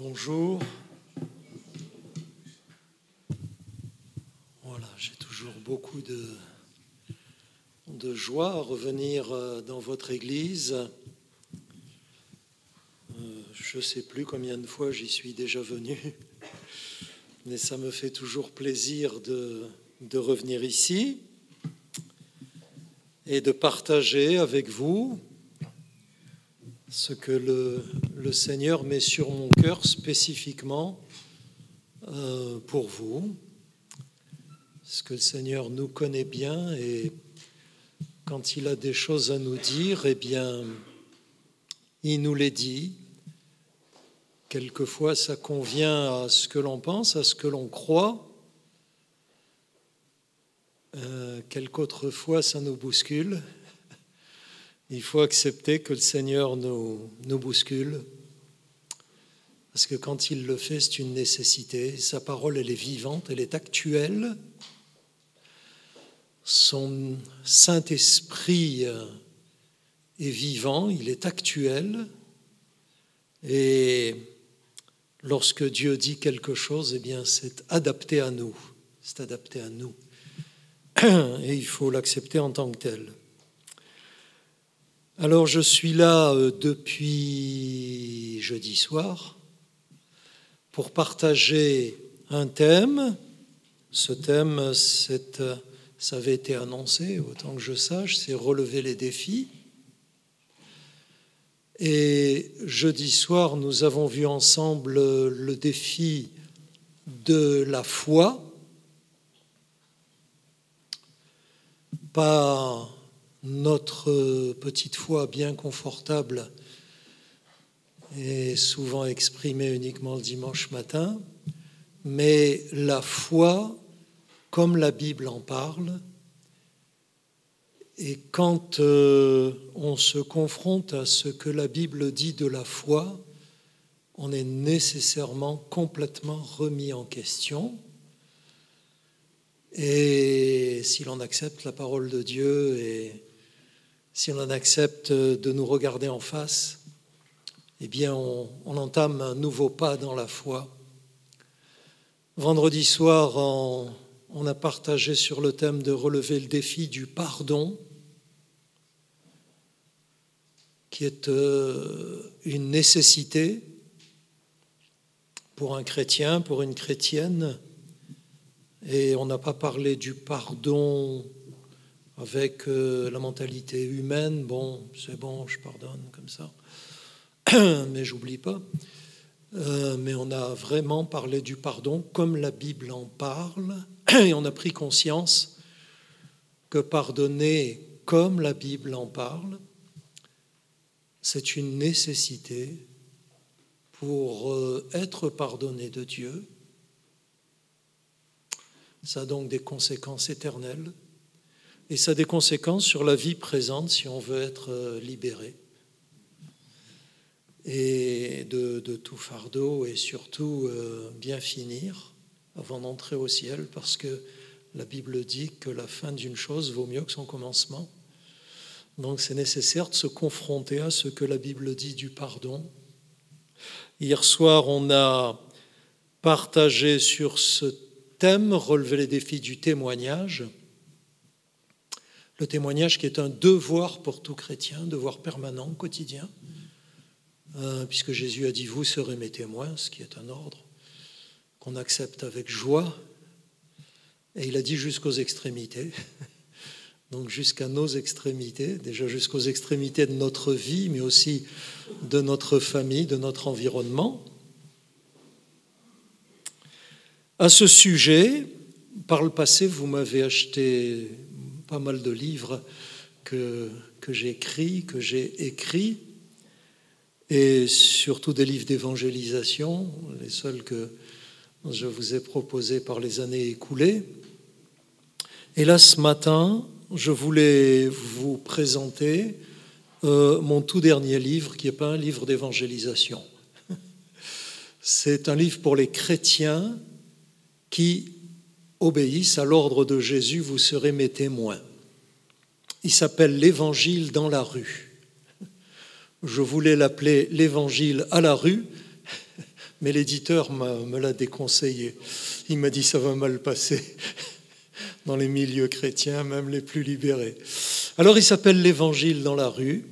Bonjour. Voilà, j'ai toujours beaucoup de, joie à revenir euh, dans votre église. Euh, je ne sais plus combien de fois j'y suis déjà venu, mais ça me fait toujours plaisir de revenir ici et de partager avec vous ce que le, le, Seigneur met sur mon cœur spécifiquement euh, pour vous. Ce que le Seigneur nous connaît bien et quand il a des choses à nous dire, eh bien, il nous les dit. Quelquefois, ça convient à ce que l'on pense, à ce que l'on croit. Euh, quelques fois, ça nous bouscule. Il faut accepter que le Seigneur nous, bouscule, parce que quand il le fait, c'est une nécessité. Sa parole, elle est vivante, elle est actuelle. Son Saint-Esprit est vivant, il est actuel. Et lorsque Dieu dit quelque chose, eh bien, c'est adapté à nous. C'est adapté à nous. Et il faut l'accepter en tant que tel. Alors je suis là euh, depuis jeudi soir pour partager un thème. Ce thème, ça avait été annoncé, autant que je sache, c'est relever les défis. Et jeudi soir, nous avons vu ensemble le défi de la foi, notre petite foi bien confortable est souvent exprimée uniquement le dimanche matin, mais la foi, comme la Bible en parle, et quand euh, on se confronte à ce que la Bible dit de la foi, on est nécessairement complètement remis en question. Et si l'on accepte la parole de Dieu et si on en accepte de nous regarder en face, eh bien, on, entame un nouveau pas dans la foi. Vendredi soir, on, a partagé sur le thème de relever le défi du pardon, qui est euh, une nécessité pour un chrétien, pour une chrétienne. Et on n'a pas parlé du pardon avec euh, la mentalité humaine, bon, c'est bon, je pardonne comme ça, mais j'oublie pas. Euh, mais on a vraiment parlé du pardon comme la Bible en parle, et on a pris conscience que pardonner comme la Bible en parle, c'est une nécessité pour euh, être pardonné de Dieu. Ça a donc des conséquences éternelles et ça a des conséquences sur la vie présente si on veut être euh, libéré et de, tout fardeau et surtout euh, bien finir avant d'entrer au ciel parce que la Bible dit que la fin d'une chose vaut mieux que son commencement. Donc c'est nécessaire de se confronter à ce que la Bible dit du pardon. Hier soir, on a partagé sur ce thème, relever les défis du témoignage le témoignage qui est un devoir pour tout chrétien, devoir permanent, quotidien, euh, puisque Jésus a dit, vous serez mes témoins, ce qui est un ordre qu'on accepte avec joie, et il a dit jusqu'aux extrémités, donc jusqu'à nos extrémités, déjà jusqu'aux extrémités de notre vie, mais aussi de notre famille, de notre environnement. À ce sujet, par le passé, vous m'avez acheté pas mal de livres que, que j'ai écrits, que j'ai écrits, et surtout des livres d'évangélisation, les seuls que je vous ai proposés par les années écoulées. Et là, ce matin, je voulais vous présenter euh, mon tout dernier livre, qui n'est pas un livre d'évangélisation. C'est un livre pour les chrétiens qui obéissent à l'ordre de Jésus, vous serez mes témoins. Il s'appelle l'Évangile dans la rue. Je voulais l'appeler l'Évangile à la rue, mais l'éditeur me l'a déconseillé. Il m'a dit ça va mal passer dans les milieux chrétiens, même les plus libérés. Alors il s'appelle L'Évangile dans la rue.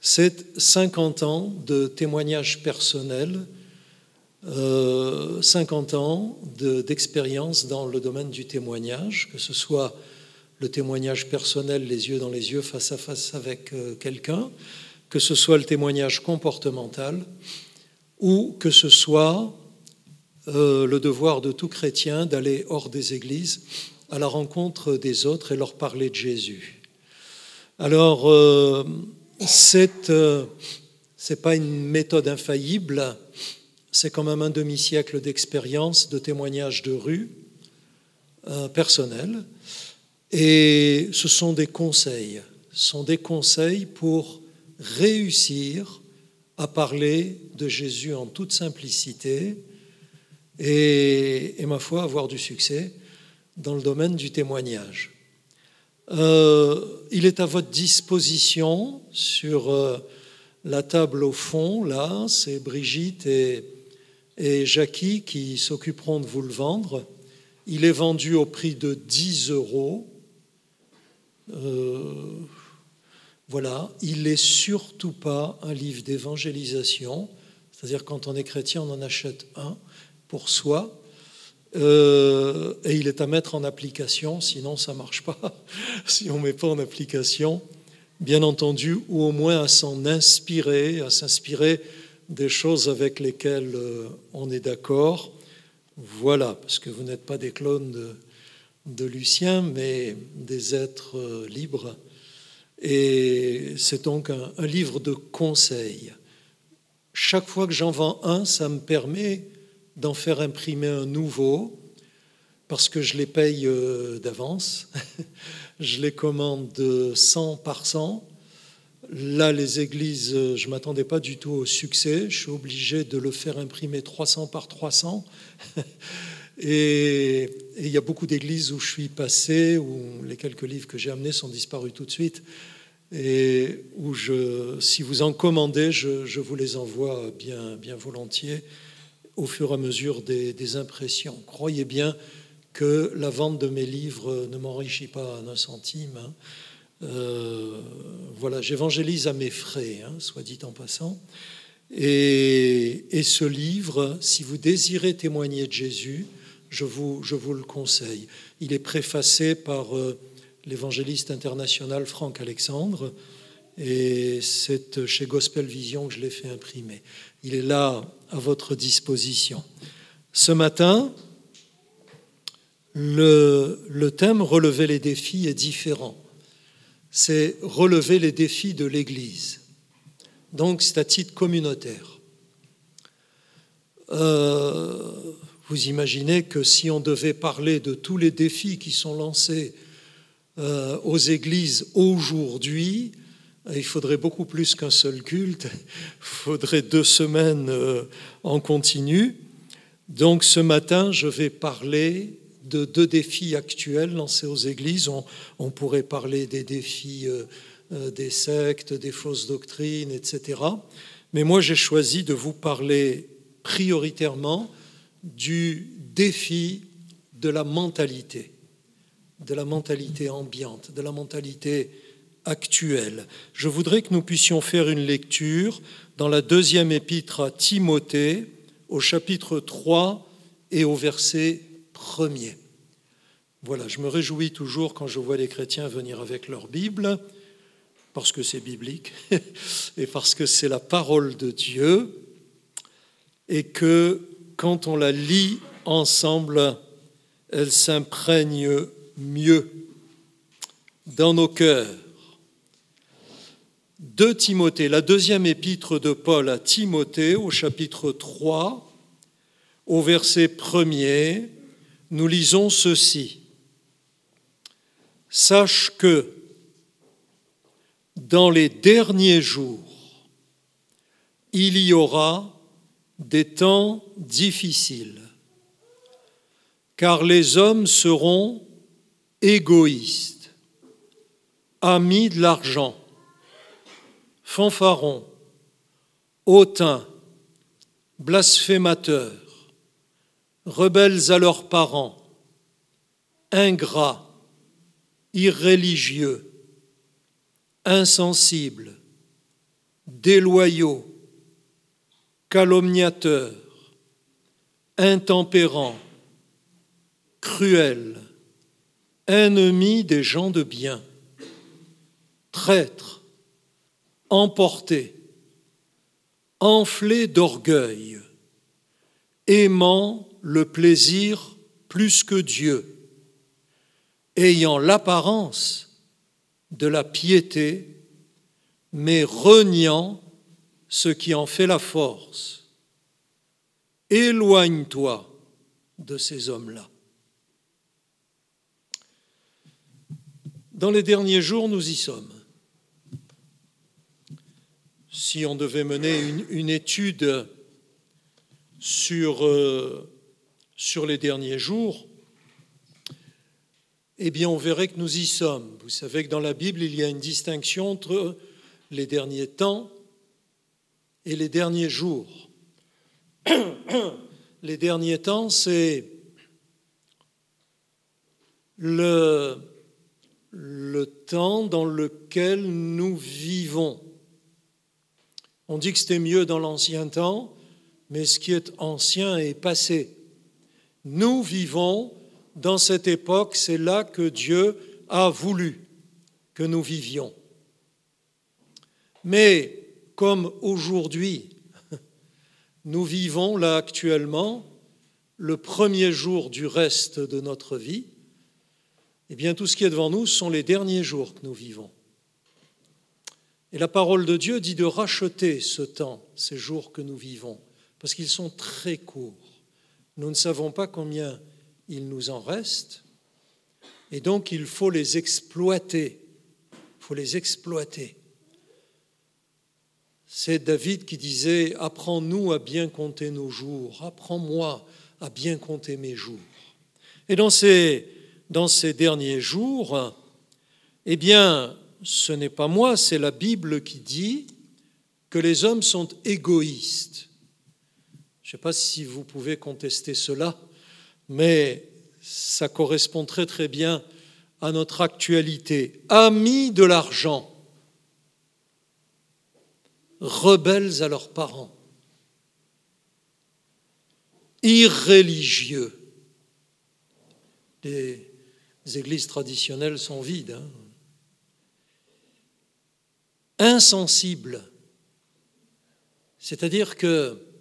C'est 50 ans de témoignages personnels, 50 ans d'expérience dans le domaine du témoignage, que ce soit le témoignage personnel, les yeux dans les yeux, face à face avec euh, quelqu'un, que ce soit le témoignage comportemental, ou que ce soit euh, le devoir de tout chrétien d'aller hors des églises à la rencontre des autres et leur parler de Jésus. Alors, euh, c'est euh, pas une méthode infaillible, c'est quand même un demi-siècle d'expérience, de témoignages de rue personnels, et ce sont des conseils, ce sont des conseils pour réussir à parler de Jésus en toute simplicité et, ma foi, avoir du succès dans le domaine du témoignage. Euh, il est à votre disposition sur euh, la table au fond, là, c'est Brigitte et, et Jackie qui s'occuperont de vous le vendre. Il est vendu au prix de 10 euros. Euh, voilà, il n'est surtout pas un livre d'évangélisation, c'est-à-dire quand on est chrétien, on en achète un pour soi, euh, et il est à mettre en application, sinon ça ne marche pas, si on ne met pas en application, bien entendu, ou au moins à s'en inspirer, à s'inspirer des choses avec lesquelles euh, on est d'accord. Voilà, parce que vous n'êtes pas des clones de, Lucien, mais des êtres euh, libres et c'est donc un, livre de conseils. Chaque fois que j'en vends un, ça me permet d'en faire imprimer un nouveau, parce que je les paye euh, d'avance. je les commande 100 par 100. Là, les églises, je ne m'attendais pas du tout au succès. Je suis obligé de le faire imprimer 300 par 300. Et, il y a beaucoup d'églises où je suis passé, où les quelques livres que j'ai amenés sont disparus tout de suite, et où je, si vous en commandez, je, vous les envoie bien, bien volontiers au fur et à mesure des, impressions. Croyez bien que la vente de mes livres ne m'enrichit pas un centime. Hein. Euh, voilà, j'évangélise à mes frais, hein, soit dit en passant. Et, ce livre, si vous désirez témoigner de Jésus, je vous, le conseille. Il est préfacé par euh, l'évangéliste international Franck Alexandre, et c'est chez Gospel Vision que je l'ai fait imprimer. Il est là à votre disposition. Ce matin, le, le thème Relever les défis est différent. C'est relever les défis de l'Église. Donc c'est à titre communautaire. Euh, vous imaginez que si on devait parler de tous les défis qui sont lancés euh, aux églises aujourd'hui, il faudrait beaucoup plus qu'un seul culte, il faudrait deux semaines euh, en continu. Donc ce matin, je vais parler de deux défis actuels lancés aux églises. On, pourrait parler des défis euh, des sectes, des fausses doctrines, etc. Mais moi, j'ai choisi de vous parler prioritairement du défi de la mentalité, de la mentalité ambiante, de la mentalité actuelle. Je voudrais que nous puissions faire une lecture dans la deuxième épître à Timothée, au chapitre 3 et au verset 1er. Voilà, je me réjouis toujours quand je vois les chrétiens venir avec leur Bible, parce que c'est biblique et parce que c'est la parole de Dieu, et que quand on la lit ensemble, elle s'imprègne mieux dans nos cœurs. De Timothée, la deuxième épître de Paul à Timothée au chapitre 3, au verset 1er, nous lisons ceci. Sache que dans les derniers jours, il y aura des temps difficiles, car les hommes seront égoïstes, amis de l'argent, fanfarons, hautains, blasphémateurs, rebelles à leurs parents, ingrats, irréligieux, insensibles, déloyaux, calomniateurs, intempérants, cruels, ennemis des gens de bien, traîtres, emportés, enflés d'orgueil, aimant le plaisir plus que Dieu, ayant l'apparence de la piété, mais reniant ce qui en fait la force. Éloigne-toi de ces hommes-là. Dans les derniers jours, nous y sommes. Si on devait mener une, étude sur, euh, sur les derniers jours, eh bien, on verrait que nous y sommes. Vous savez que dans la Bible, il y a une distinction entre les derniers temps et les derniers jours. les derniers temps, c'est le, le temps dans lequel nous vivons. On dit que c'était mieux dans l'ancien temps, mais ce qui est ancien est passé. Nous vivons dans cette époque, c'est là que Dieu a voulu que nous vivions. Mais comme aujourd'hui, nous vivons là actuellement le premier jour du reste de notre vie, eh bien tout ce qui est devant nous sont les derniers jours que nous vivons. Et la parole de Dieu dit de racheter ce temps, ces jours que nous vivons, parce qu'ils sont très courts. Nous ne savons pas combien il nous en reste, et donc il faut les exploiter. Il faut les exploiter. C'est David qui disait Apprends-nous à bien compter nos jours, apprends-moi à bien compter mes jours. Et dans ces dans ces derniers jours, eh bien, ce n'est pas moi, c'est la Bible qui dit que les hommes sont égoïstes. Je ne sais pas si vous pouvez contester cela, mais ça correspond très très bien à notre actualité. Amis de l'argent, rebelles à leurs parents, irréligieux, les églises traditionnelles sont vides. Hein. Insensibles. C'est-à-dire que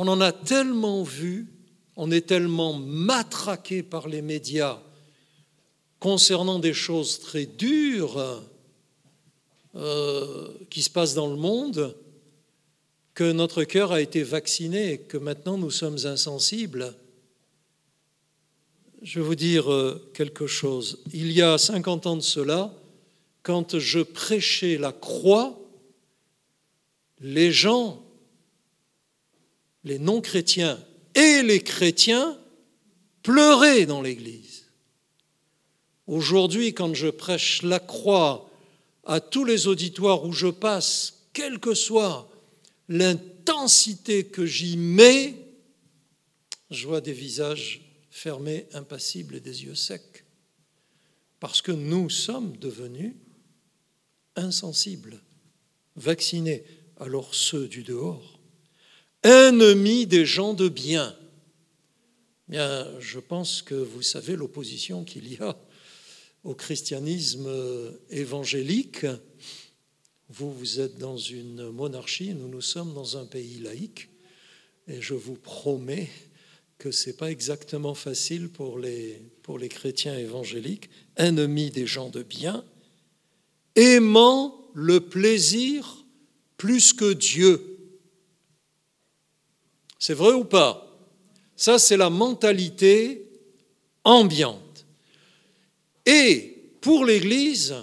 on en a tellement vu, on est tellement matraqué par les médias concernant des choses très dures euh, qui se passent dans le monde, que notre cœur a été vacciné et que maintenant nous sommes insensibles je vais vous dire euh, quelque chose. Il y a 50 ans de cela, quand je prêchais la croix, les gens, les non-chrétiens et les chrétiens pleuraient dans l'Église. Aujourd'hui, quand je prêche la croix à tous les auditoires où je passe, quelle que soit l'intensité que j'y mets, je vois des visages fermés, impassibles et des yeux secs, parce que nous sommes devenus insensibles, vaccinés, alors ceux du dehors, ennemis des gens de bien. Bien, je pense que vous savez l'opposition qu'il y a au christianisme évangélique. Vous, vous êtes dans une monarchie, nous, nous sommes dans un pays laïque, et je vous promets que ce n'est pas exactement facile pour les, pour les chrétiens évangéliques, ennemis des gens de bien, aimant le plaisir plus que Dieu. C'est vrai ou pas? Ça, c'est la mentalité ambiante. Et pour l'Église,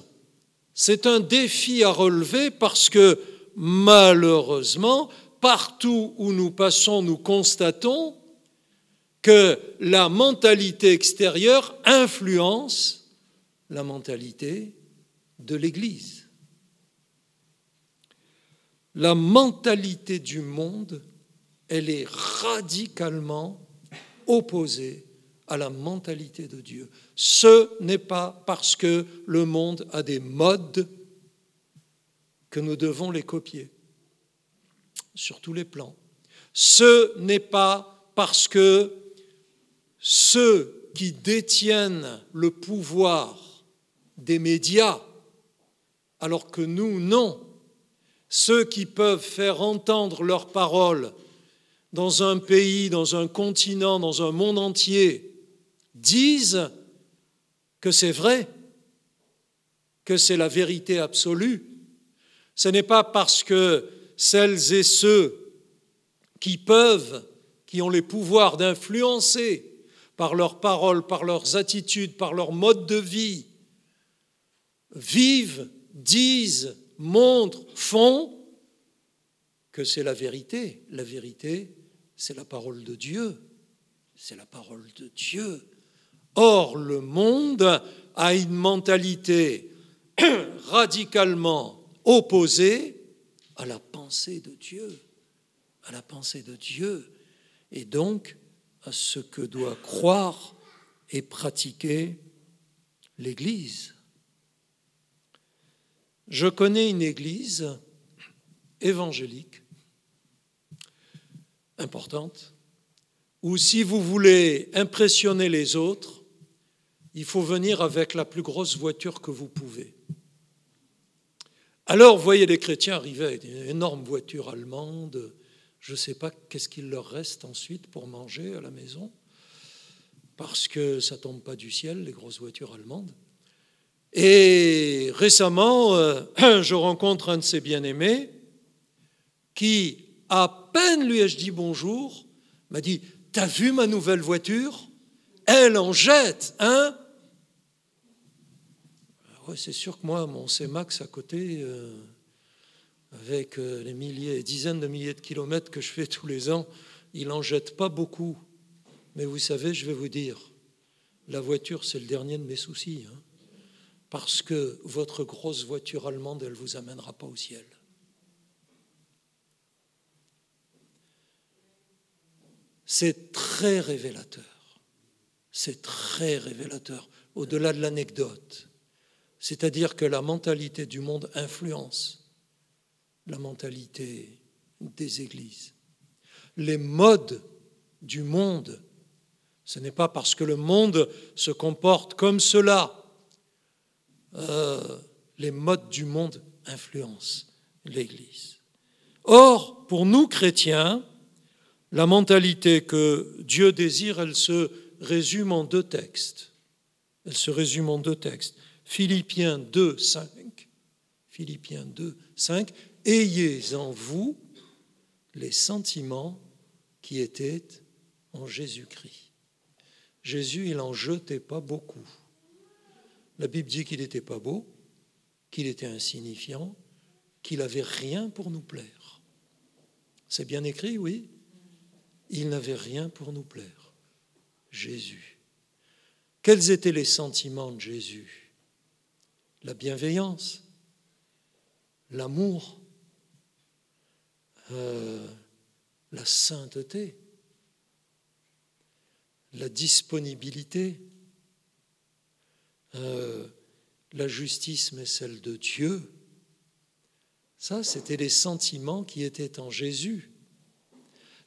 c'est un défi à relever parce que malheureusement, partout où nous passons, nous constatons que la mentalité extérieure influence la mentalité de l'Église. la mentalité du monde, elle est radicalement opposée à la mentalité de Dieu. Ce n'est pas parce que le monde a des modes que nous devons les copier sur tous les plans. Ce n'est pas parce que ceux qui détiennent le pouvoir des médias, alors que nous, non, ceux qui peuvent faire entendre leurs paroles dans un pays, dans un continent, dans un monde entier, disent que c'est vrai, que c'est la vérité absolue. Ce n'est pas parce que celles et ceux qui peuvent, qui ont les pouvoirs d'influencer par leurs paroles, par leurs attitudes, par leur mode de vie, vivent, disent, montrent, font, que c'est la vérité. La vérité, c'est la parole de Dieu. C'est la parole de Dieu. Or, le monde a une mentalité radicalement opposée à la pensée de Dieu, à la pensée de Dieu, et donc à ce que doit croire et pratiquer l'Église. Je connais une Église évangélique importante, où si vous voulez impressionner les autres, il faut venir avec la plus grosse voiture que vous pouvez. Alors, vous voyez les chrétiens arriver avec une énorme voiture allemande. Je ne sais pas qu'est-ce qu'il leur reste ensuite pour manger à la maison, parce que ça ne tombe pas du ciel, les grosses voitures allemandes. Et récemment, euh, je rencontre un de ses bien-aimés qui, à peine lui ai-je dit bonjour, m'a dit T'as vu ma nouvelle voiture? Elle en jette, hein? C'est sûr que moi, mon C-Max à côté, euh, avec euh, les milliers, dizaines de milliers de kilomètres que je fais tous les ans, il n'en jette pas beaucoup. Mais vous savez, je vais vous dire, la voiture, c'est le dernier de mes soucis. Hein, parce que votre grosse voiture allemande, elle ne vous amènera pas au ciel. C'est très révélateur. C'est très révélateur, au-delà de l'anecdote. C'est-à-dire que la mentalité du monde influence la mentalité des églises. Les modes du monde, ce n'est pas parce que le monde se comporte comme cela. Euh, les modes du monde influencent l'Église. Or, pour nous chrétiens, la mentalité que Dieu désire, elle se résume en deux textes. Elle se résume en deux textes. Philippiens 2, 5. Philippiens 2, 5. Ayez en vous les sentiments qui étaient en Jésus-Christ. Jésus, il n'en jetait pas beaucoup. La Bible dit qu'il n'était pas beau, qu'il était insignifiant, qu'il n'avait rien pour nous plaire. C'est bien écrit, oui? Il n'avait rien pour nous plaire. Jésus. Quels étaient les sentiments de Jésus? La bienveillance, l'amour, euh, la sainteté, la disponibilité, euh, la justice, mais celle de Dieu? Ça, c'était les sentiments qui étaient en Jésus.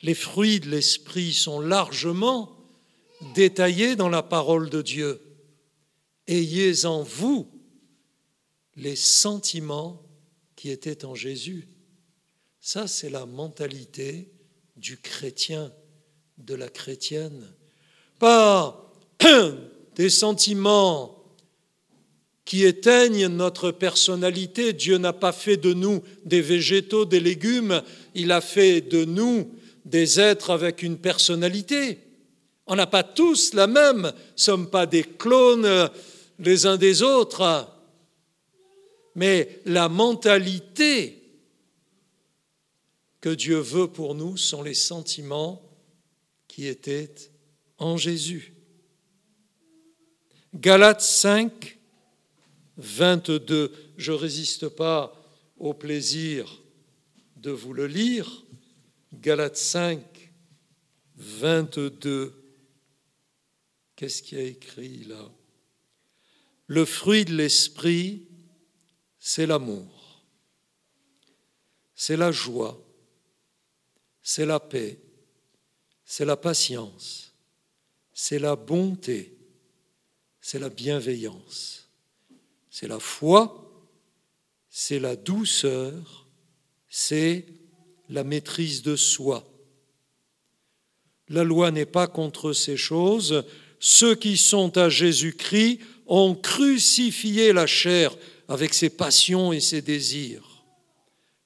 Les fruits de l'Esprit sont largement détaillés dans la parole de Dieu. Ayez en vous les sentiments qui étaient en Jésus. Ça, c'est la mentalité du chrétien, de la chrétienne. Pas des sentiments qui éteignent notre personnalité. Dieu n'a pas fait de nous des végétaux, des légumes, il a fait de nous des êtres avec une personnalité. On n'a pas tous la même, ne sommes pas des clones les uns des autres mais la mentalité que Dieu veut pour nous sont les sentiments qui étaient en Jésus. Galates 5, 22. Je ne résiste pas au plaisir de vous le lire. Galates 5, 22. Qu'est-ce qu'il y a écrit là? Le fruit de l'esprit, c'est l'amour, c'est la joie, c'est la paix, c'est la patience, c'est la bonté, c'est la bienveillance, c'est la foi, c'est la douceur, c'est la maîtrise de soi. La loi n'est pas contre ces choses. Ceux qui sont à Jésus-Christ ont crucifié la chair avec ses passions et ses désirs.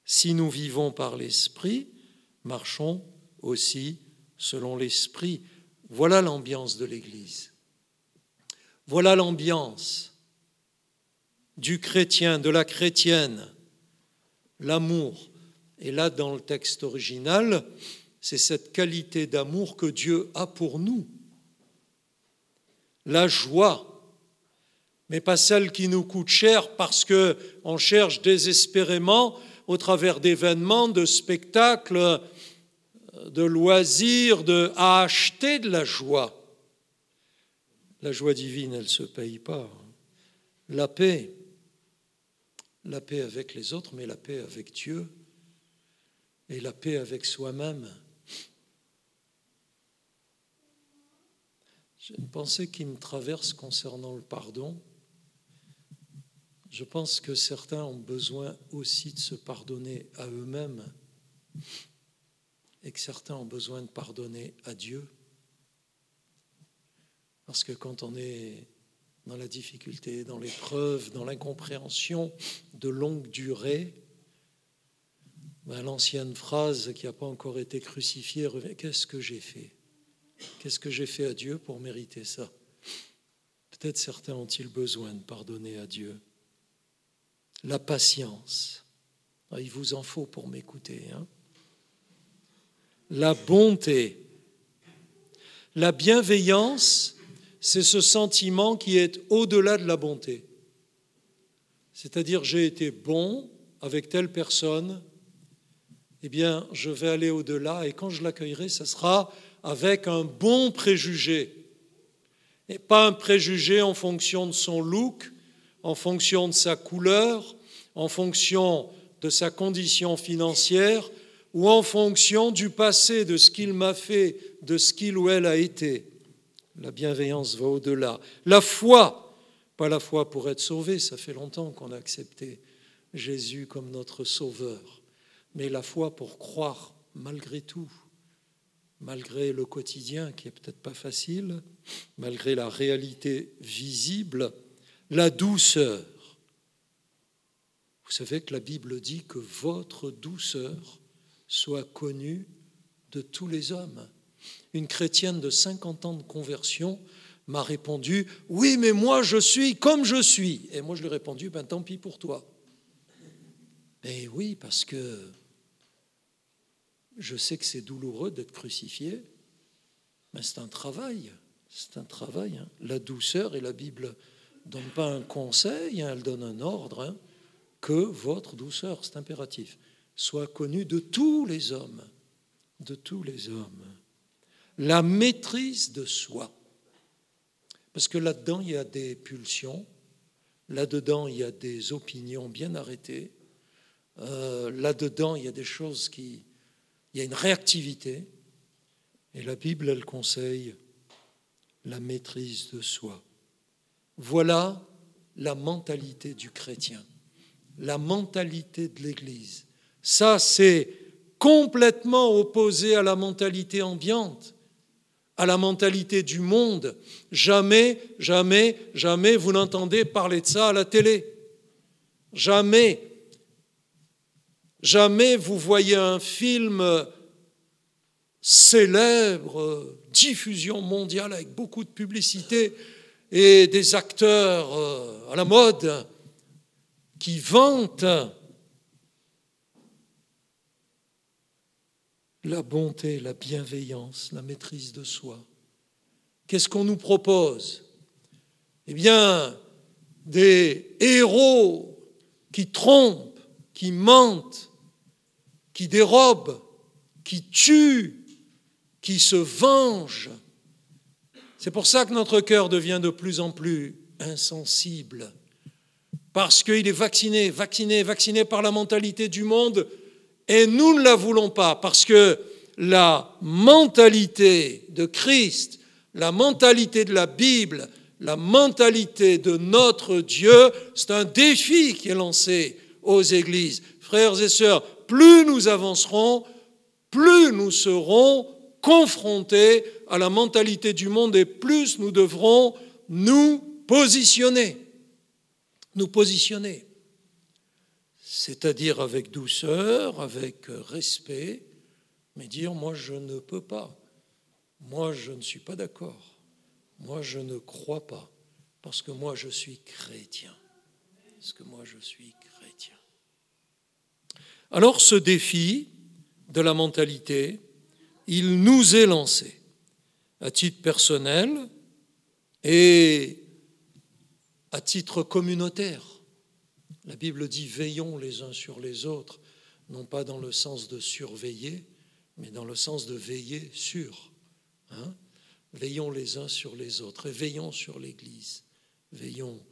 Si nous vivons par l'Esprit, marchons aussi selon l'Esprit. Voilà l'ambiance de l'Église. Voilà l'ambiance du chrétien, de la chrétienne, l'amour. Et là, dans le texte original, c'est cette qualité d'amour que Dieu a pour nous. La joie, mais pas celle qui nous coûte cher parce qu'on cherche désespérément au travers d'événements, de spectacles, de loisirs, de, à acheter de la joie. La joie divine, elle ne se paye pas. La paix, la paix avec les autres, mais la paix avec Dieu et la paix avec soi-même. J'ai une pensée qui me traverse concernant le pardon. Je pense que certains ont besoin aussi de se pardonner à eux-mêmes et que certains ont besoin de pardonner à Dieu. Parce que quand on est dans la difficulté, dans l'épreuve, dans l'incompréhension de longue durée, ben, l'ancienne phrase qui n'a pas encore été crucifiée revient, qu'est-ce que j'ai fait? Qu'est-ce que j'ai fait à Dieu pour mériter ça? Peut-être certains ont-ils besoin de pardonner à Dieu. La patience. Ah, il vous en faut pour m'écouter. Hein la bonté. La bienveillance, c'est ce sentiment qui est au-delà de la bonté. C'est-à-dire, j'ai été bon avec telle personne, eh bien, je vais aller au-delà et quand je l'accueillerai, ce sera avec un bon préjugé. Et pas un préjugé en fonction de son look, en fonction de sa couleur, en fonction de sa condition financière, ou en fonction du passé, de ce qu'il m'a fait, de ce qu'il ou elle a été. La bienveillance va au-delà. La foi, pas la foi pour être sauvé, ça fait longtemps qu'on a accepté Jésus comme notre sauveur, mais la foi pour croire malgré tout, malgré le quotidien qui est peut-être pas facile, malgré la réalité visible, la douceur. Vous savez que la Bible dit que votre douceur soit connue de tous les hommes. Une chrétienne de 50 ans de conversion m'a répondu Oui, mais moi je suis comme je suis. Et moi je lui ai répondu Ben tant pis pour toi. Et oui, parce que je sais que c'est douloureux d'être crucifié, mais c'est un travail. C'est un travail. Hein. La douceur, et la Bible ne donne pas un conseil, hein, elle donne un ordre, hein, que votre douceur, c'est impératif soit connue de tous les hommes, de tous les hommes. La maîtrise de soi. Parce que là-dedans, il y a des pulsions, là-dedans, il y a des opinions bien arrêtées, euh, là-dedans, il y a des choses qui... Il y a une réactivité, et la Bible, elle conseille la maîtrise de soi. Voilà la mentalité du chrétien, la mentalité de l'Église. Ça, c'est complètement opposé à la mentalité ambiante, à la mentalité du monde. Jamais, jamais, jamais vous n'entendez parler de ça à la télé. Jamais. Jamais vous voyez un film célèbre, diffusion mondiale avec beaucoup de publicité et des acteurs euh, à la mode qui vantent la bonté, la bienveillance, la maîtrise de soi. Qu'est-ce qu'on nous propose? Eh bien, des héros qui trompent, qui mentent, qui dérobe, qui tue, qui se venge. C'est pour ça que notre cœur devient de plus en plus insensible, parce qu'il est vacciné, vacciné, vacciné par la mentalité du monde, et nous ne la voulons pas, parce que la mentalité de Christ, la mentalité de la Bible, la mentalité de notre Dieu, c'est un défi qui est lancé aux églises. Frères et sœurs, plus nous avancerons, plus nous serons confrontés à la mentalité du monde et plus nous devrons nous positionner. Nous positionner. C'est-à-dire avec douceur, avec respect, mais dire moi je ne peux pas, moi je ne suis pas d'accord, moi je ne crois pas, parce que moi je suis chrétien, parce que moi je suis chrétien. Alors ce défi de la mentalité, il nous est lancé à titre personnel et à titre communautaire. La Bible dit veillons les uns sur les autres, non pas dans le sens de surveiller, mais dans le sens de veiller sur. Hein. veillons les uns sur les autres et veillons sur l'Église. Veillons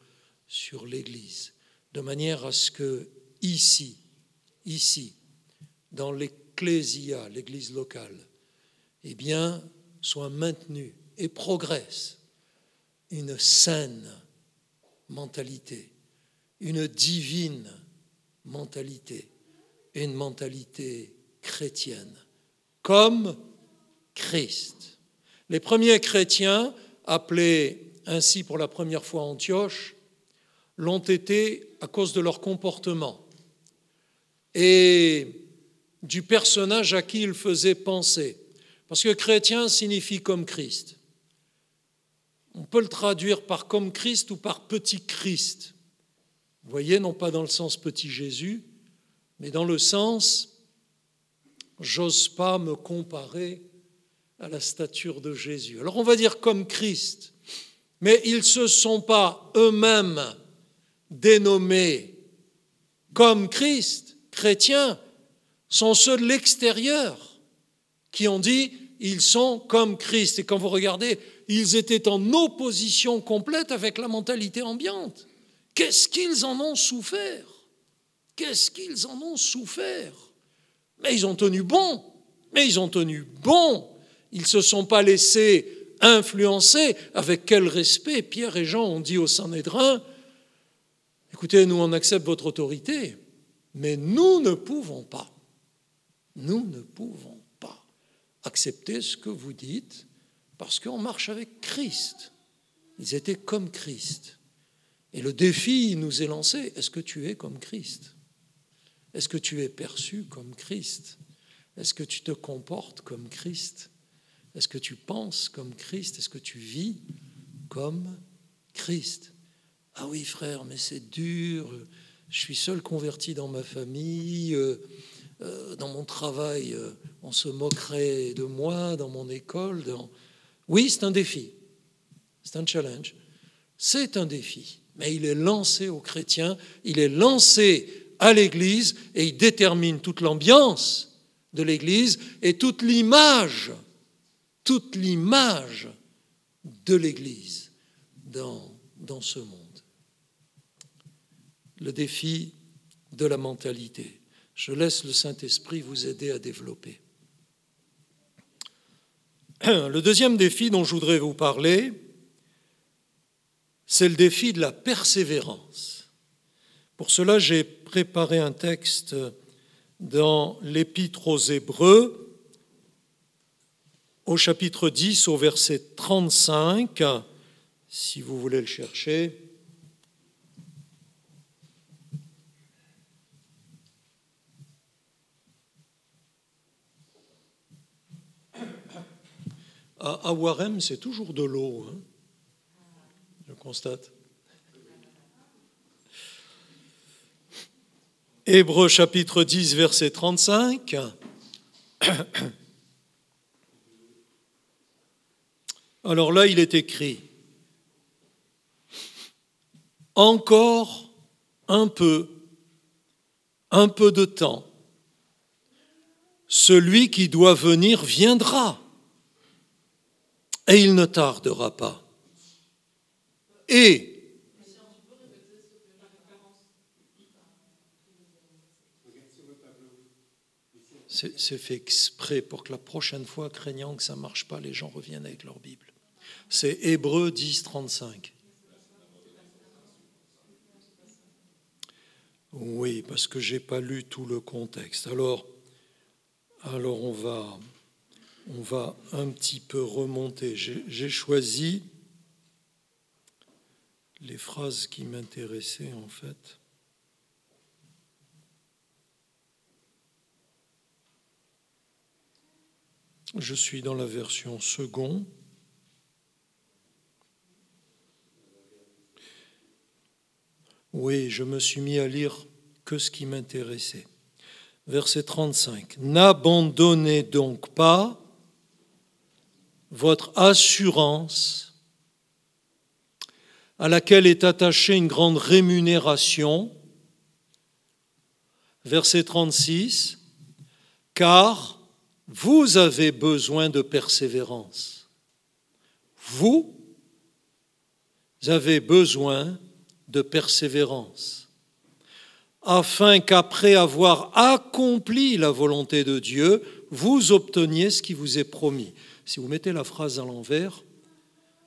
sur l'Église, de manière à ce que ici, ici, dans l'Ecclésia, l'Église locale, eh bien, soit maintenue et progresse une saine mentalité, une divine mentalité, une mentalité chrétienne comme Christ. Les premiers chrétiens, appelés ainsi pour la première fois Antioche, l'ont été à cause de leur comportement et du personnage à qui ils faisaient penser. Parce que chrétien signifie comme Christ. On peut le traduire par comme Christ ou par petit Christ. Vous voyez, non pas dans le sens petit Jésus, mais dans le sens j'ose pas me comparer à la stature de Jésus. Alors on va dire comme Christ, mais ils ne se sont pas eux-mêmes dénommés comme Christ, chrétiens, sont ceux de l'extérieur qui ont dit ils sont comme Christ. Et quand vous regardez, ils étaient en opposition complète avec la mentalité ambiante. Qu'est-ce qu'ils en ont souffert? Qu'est-ce qu'ils en ont souffert? Mais ils ont tenu bon. Mais ils ont tenu bon. Ils ne se sont pas laissés influencer. Avec quel respect Pierre et Jean ont dit au Sanhédrin Écoutez, nous on accepte votre autorité, mais nous ne pouvons pas. Nous ne pouvons pas accepter ce que vous dites parce qu'on marche avec Christ. Ils étaient comme Christ. Et le défi nous est lancé, est-ce que tu es comme Christ? Est-ce que tu es perçu comme Christ? Est-ce que tu te comportes comme Christ? Est-ce que tu penses comme Christ? Est-ce que tu vis comme Christ? Ah oui frère, mais c'est dur. Je suis seul converti dans ma famille. Euh, euh, dans mon travail, euh, on se moquerait de moi, dans mon école. Oui, c'est un défi. C'est un challenge. C'est un défi. Mais il est lancé aux chrétiens, il est lancé à l'Église et il détermine toute l'ambiance de l'Église et toute l'image, toute l'image de l'Église dans, dans ce monde. Le défi de la mentalité. Je laisse le Saint-Esprit vous aider à développer. Le deuxième défi dont je voudrais vous parler, c'est le défi de la persévérance. Pour cela, j'ai préparé un texte dans l'Épître aux Hébreux, au chapitre 10, au verset 35, si vous voulez le chercher. À Warem, c'est toujours de l'eau, hein, je constate. Hébreux chapitre 10, verset 35. Alors là, il est écrit, encore un peu, un peu de temps, celui qui doit venir viendra, et il ne tardera pas. Et c'est fait exprès pour que la prochaine fois, craignant que ça ne marche pas, les gens reviennent avec leur Bible. C'est Hébreu 10, 35. Oui, parce que je n'ai pas lu tout le contexte. Alors, alors on, va, on va un petit peu remonter. J'ai choisi les phrases qui m'intéressaient en fait. Je suis dans la version second. Oui, je me suis mis à lire que ce qui m'intéressait. Verset 35. N'abandonnez donc pas votre assurance à laquelle est attachée une grande rémunération. Verset 36. Car vous avez besoin de persévérance. Vous avez besoin de persévérance, afin qu'après avoir accompli la volonté de Dieu, vous obteniez ce qui vous est promis. Si vous mettez la phrase à l'envers,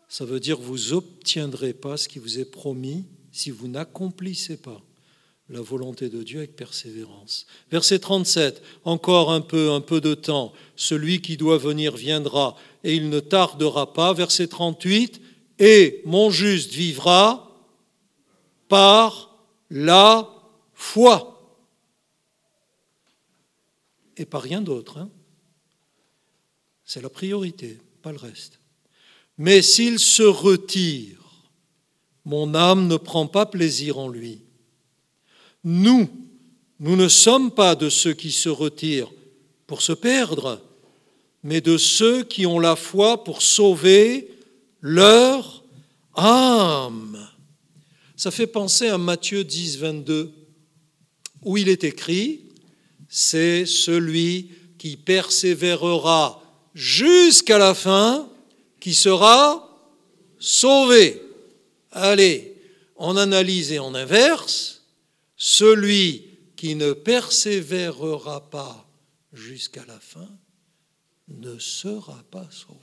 ça veut dire vous obtiendrez pas ce qui vous est promis si vous n'accomplissez pas la volonté de Dieu avec persévérance. Verset 37, encore un peu, un peu de temps, celui qui doit venir viendra et il ne tardera pas. Verset 38, et mon juste vivra par la foi. Et par rien d'autre. Hein. C'est la priorité, pas le reste. Mais s'il se retire, mon âme ne prend pas plaisir en lui. Nous, nous ne sommes pas de ceux qui se retirent pour se perdre, mais de ceux qui ont la foi pour sauver leur âme. Ça fait penser à Matthieu 10, 22, où il est écrit, c'est celui qui persévérera jusqu'à la fin qui sera sauvé. Allez, on analyse et on inverse. Celui qui ne persévérera pas jusqu'à la fin ne sera pas sauvé.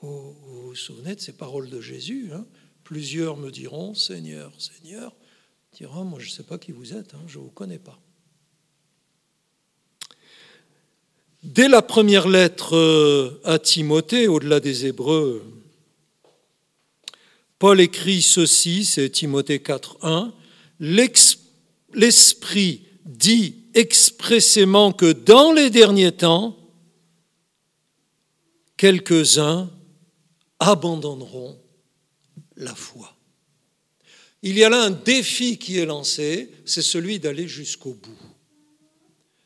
Vous vous, souvenez de ces paroles de Jésus hein? Plusieurs me diront, Seigneur, Seigneur, dira, moi je ne sais pas qui vous êtes, hein, je ne vous connais pas. Dès la première lettre euh, à Timothée, au-delà des Hébreux, Paul écrit ceci, c'est Timothée 4.1, l'Esprit dit expressément que dans les derniers temps, quelques-uns abandonneront la foi. Il y a là un défi qui est lancé, c'est celui d'aller jusqu'au bout.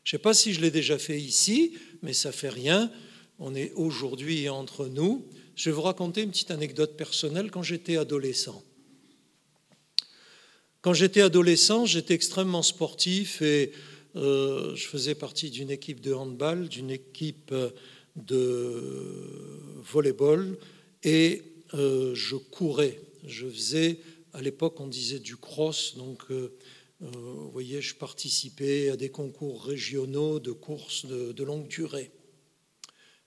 Je ne sais pas si je l'ai déjà fait ici, mais ça fait rien. On est aujourd'hui entre nous. Je vais vous raconter une petite anecdote personnelle quand j'étais adolescent. Quand j'étais adolescent, j'étais extrêmement sportif et euh, je faisais partie d'une équipe de handball, d'une équipe de volleyball et euh, je courais. Je faisais, à l'époque, on disait du cross, donc euh, vous voyez, je participais à des concours régionaux de courses de longue durée.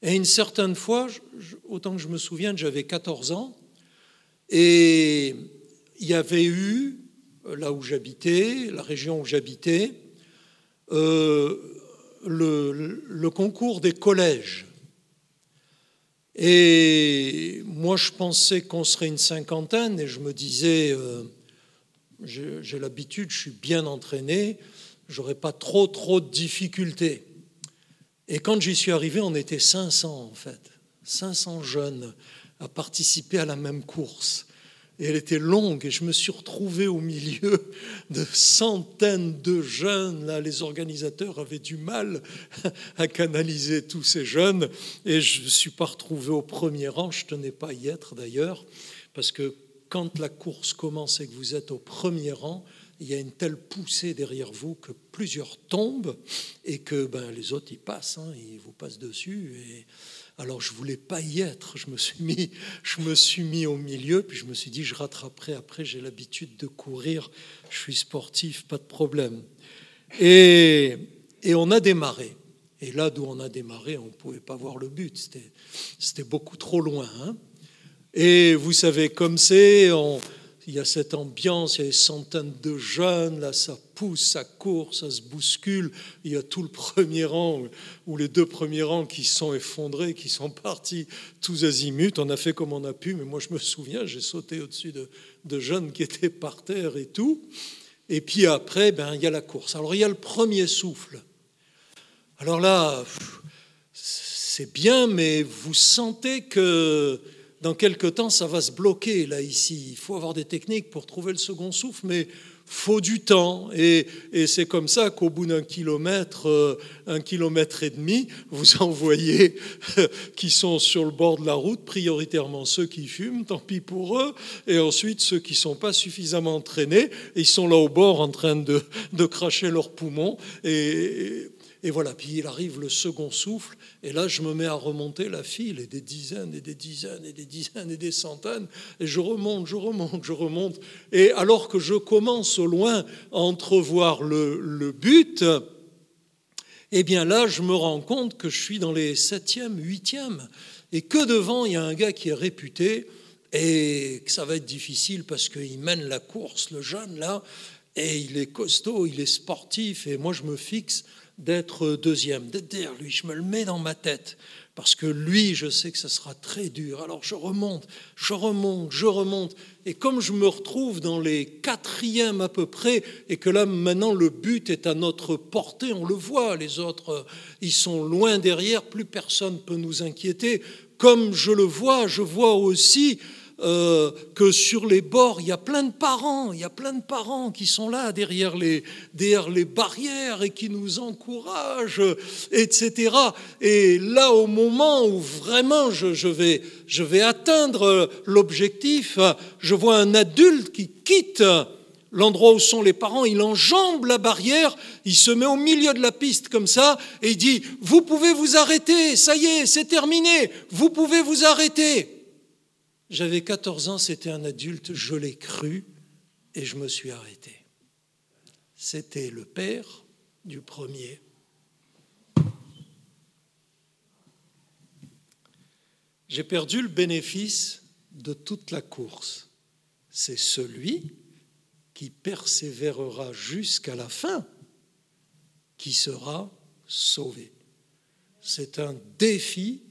Et une certaine fois, autant que je me souviens, j'avais 14 ans, et il y avait eu, là où j'habitais, la région où j'habitais, euh, le, concours des collèges. Et moi, je pensais qu'on serait une cinquantaine, et je me disais, euh, j'ai l'habitude, je suis bien entraîné, j'aurais pas trop, trop de difficultés. Et quand j'y suis arrivé, on était 500 en fait, 500 jeunes à participer à la même course. Et elle était longue et je me suis retrouvé au milieu de centaines de jeunes. Là, les organisateurs avaient du mal à canaliser tous ces jeunes et je ne suis pas retrouvé au premier rang. Je tenais pas à y être d'ailleurs parce que quand la course commence et que vous êtes au premier rang, il y a une telle poussée derrière vous que plusieurs tombent et que ben, les autres y passent, hein, ils vous passent dessus. Et alors je voulais pas y être, je me suis mis, je me suis mis au milieu, puis je me suis dit je rattraperai après. J'ai l'habitude de courir, je suis sportif, pas de problème. Et, et on a démarré. Et là d'où on a démarré, on ne pouvait pas voir le but, c'était beaucoup trop loin. Hein. Et vous savez comme c'est, il y a cette ambiance, il y a des centaines de jeunes, là ça pousse, ça court, ça se bouscule. Il y a tout le premier rang ou les deux premiers rangs qui sont effondrés, qui sont partis tous azimuts. On a fait comme on a pu, mais moi je me souviens, j'ai sauté au-dessus de, de, jeunes qui étaient par terre et tout. Et puis après, ben, il y a la course. Alors il y a le premier souffle. Alors là, c'est bien, mais vous sentez que dans quelque temps, ça va se bloquer là ici. Il faut avoir des techniques pour trouver le second souffle, mais faut du temps. Et, c'est comme ça qu'au bout d'un kilomètre, euh, un kilomètre et demi, vous en voyez qui sont sur le bord de la route, prioritairement ceux qui fument, tant pis pour eux, et ensuite ceux qui ne sont pas suffisamment entraînés, ils sont là au bord en train de, de cracher leurs poumons. Et, et voilà, puis il arrive le second souffle, et là je me mets à remonter la file, et des dizaines, et des dizaines, et des dizaines, et des centaines, et je remonte, je remonte, je remonte. Et alors que je commence au loin à entrevoir le, le but, eh bien là je me rends compte que je suis dans les septièmes, huitièmes, et que devant il y a un gars qui est réputé, et que ça va être difficile parce qu'il mène la course, le jeune là, et il est costaud, il est sportif, et moi je me fixe d'être deuxième, d'être lui. Je me le mets dans ma tête parce que lui, je sais que ce sera très dur. Alors je remonte, je remonte, je remonte. Et comme je me retrouve dans les quatrièmes à peu près, et que là maintenant le but est à notre portée, on le voit, les autres, ils sont loin derrière, plus personne peut nous inquiéter. Comme je le vois, je vois aussi euh, que sur les bords, il y a plein de parents, il y a plein de parents qui sont là derrière les, derrière les barrières et qui nous encouragent, etc. Et là, au moment où vraiment je, je vais, je vais atteindre l'objectif, je vois un adulte qui quitte l'endroit où sont les parents, il enjambe la barrière, il se met au milieu de la piste comme ça et il dit, vous pouvez vous arrêter, ça y est, c'est terminé, vous pouvez vous arrêter. J'avais 14 ans, c'était un adulte, je l'ai cru et je me suis arrêté. C'était le père du premier. J'ai perdu le bénéfice de toute la course. C'est celui qui persévérera jusqu'à la fin qui sera sauvé. C'est un défi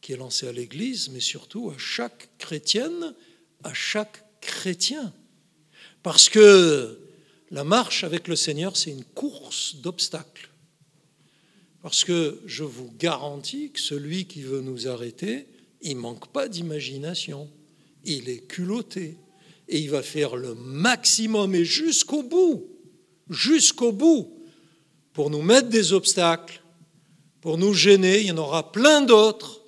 qui est lancé à l'Église, mais surtout à chaque chrétienne, à chaque chrétien. Parce que la marche avec le Seigneur, c'est une course d'obstacles. Parce que je vous garantis que celui qui veut nous arrêter, il manque pas d'imagination. Il est culotté. Et il va faire le maximum et jusqu'au bout, jusqu'au bout, pour nous mettre des obstacles, pour nous gêner. Il y en aura plein d'autres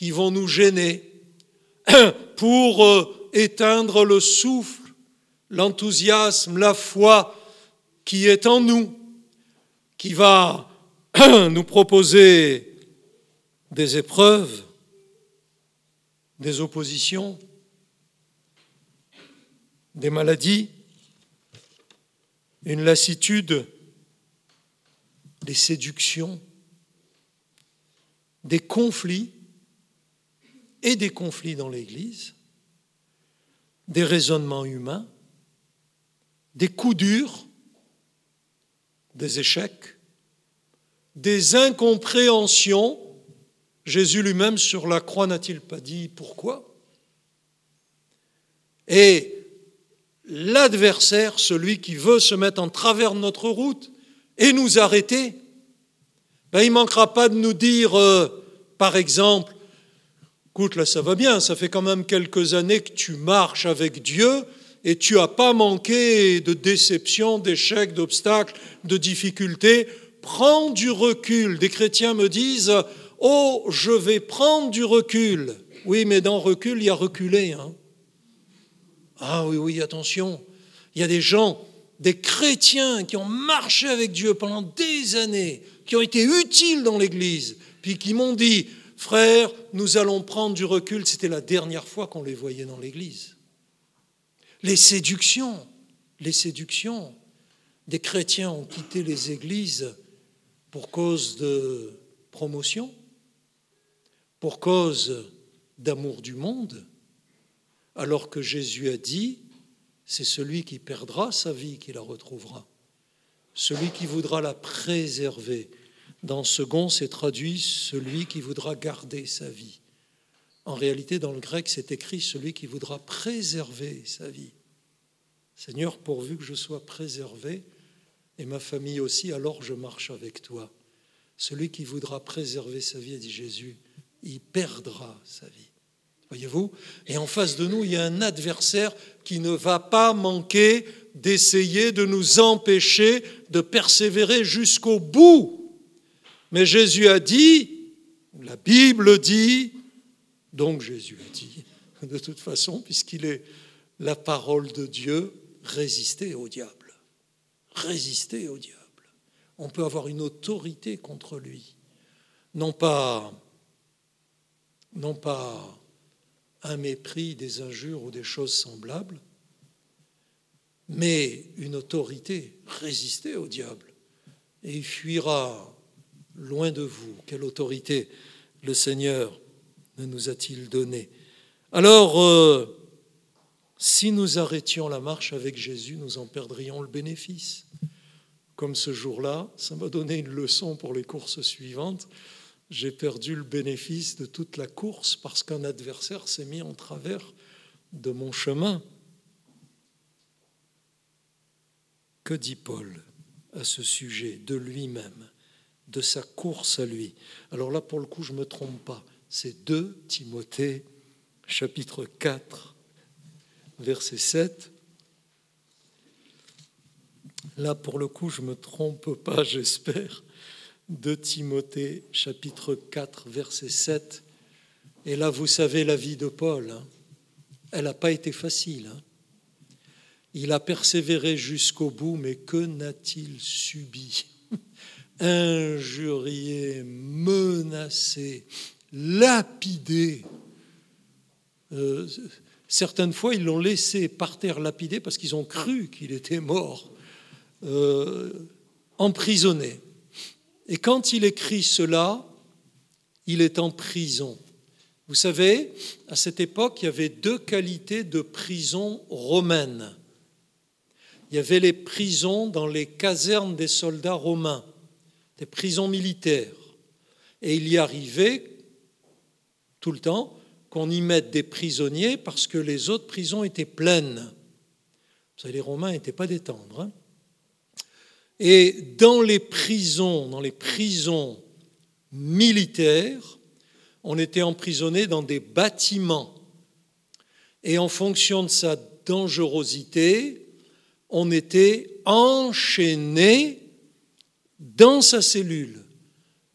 qui vont nous gêner pour euh, éteindre le souffle, l'enthousiasme, la foi qui est en nous, qui va nous proposer des épreuves, des oppositions, des maladies, une lassitude, des séductions, des conflits, et des conflits dans l'Église, des raisonnements humains, des coups durs, des échecs, des incompréhensions. Jésus lui-même sur la croix n'a-t-il pas dit pourquoi? Et l'adversaire, celui qui veut se mettre en travers de notre route et nous arrêter, ben, il ne manquera pas de nous dire, euh, par exemple, Écoute, là, ça va bien, ça fait quand même quelques années que tu marches avec Dieu et tu n'as pas manqué de déceptions, d'échecs, d'obstacles, de difficultés. Prends du recul. Des chrétiens me disent Oh, je vais prendre du recul. Oui, mais dans recul, il y a reculé. Hein. Ah oui, oui, attention. Il y a des gens, des chrétiens qui ont marché avec Dieu pendant des années, qui ont été utiles dans l'Église, puis qui m'ont dit, frère, nous allons prendre du recul, c'était la dernière fois qu'on les voyait dans l'Église. Les séductions, les séductions. Des chrétiens ont quitté les églises pour cause de promotion, pour cause d'amour du monde, alors que Jésus a dit, c'est celui qui perdra sa vie qui la retrouvera. Celui qui voudra la préserver. Dans second, c'est traduit celui qui voudra garder sa vie. En réalité, dans le grec, c'est écrit celui qui voudra préserver sa vie. Seigneur, pourvu que je sois préservé, et ma famille aussi, alors je marche avec toi. Celui qui voudra préserver sa vie, dit Jésus, il perdra sa vie. Voyez-vous? Et en face de nous, il y a un adversaire qui ne va pas manquer d'essayer de nous empêcher de persévérer jusqu'au bout. Mais Jésus a dit, la Bible dit, donc Jésus a dit, de toute façon, puisqu'il est la parole de Dieu, résistez au diable. Résistez au diable. On peut avoir une autorité contre lui. Non pas, non pas un mépris, des injures ou des choses semblables, mais une autorité. Résistez au diable et il fuira loin de vous. Quelle autorité le Seigneur ne nous a-t-il donné Alors, euh, si nous arrêtions la marche avec Jésus, nous en perdrions le bénéfice. Comme ce jour-là, ça m'a donné une leçon pour les courses suivantes j'ai perdu le bénéfice de toute la course parce qu'un adversaire s'est mis en travers de mon chemin. Que dit Paul à ce sujet de lui-même, de sa course à lui Alors là, pour le coup, je ne me trompe pas. C'est 2 Timothée, chapitre 4, verset 7. Là, pour le coup, je ne me trompe pas, j'espère de Timothée chapitre 4 verset 7. Et là, vous savez la vie de Paul. Hein. Elle n'a pas été facile. Hein. Il a persévéré jusqu'au bout, mais que n'a-t-il subi? Injurié, menacé, lapidé. Euh, certaines fois, ils l'ont laissé par terre lapidé parce qu'ils ont cru qu'il était mort, euh, emprisonné. Et quand il écrit cela, il est en prison. Vous savez, à cette époque, il y avait deux qualités de prison romaines. Il y avait les prisons dans les casernes des soldats romains, des prisons militaires. Et il y arrivait tout le temps qu'on y mette des prisonniers parce que les autres prisons étaient pleines. Vous savez, les Romains n'étaient pas des. Hein. Et dans les prisons, dans les prisons militaires, on était emprisonné dans des bâtiments. Et en fonction de sa dangerosité, on était enchaîné dans sa cellule.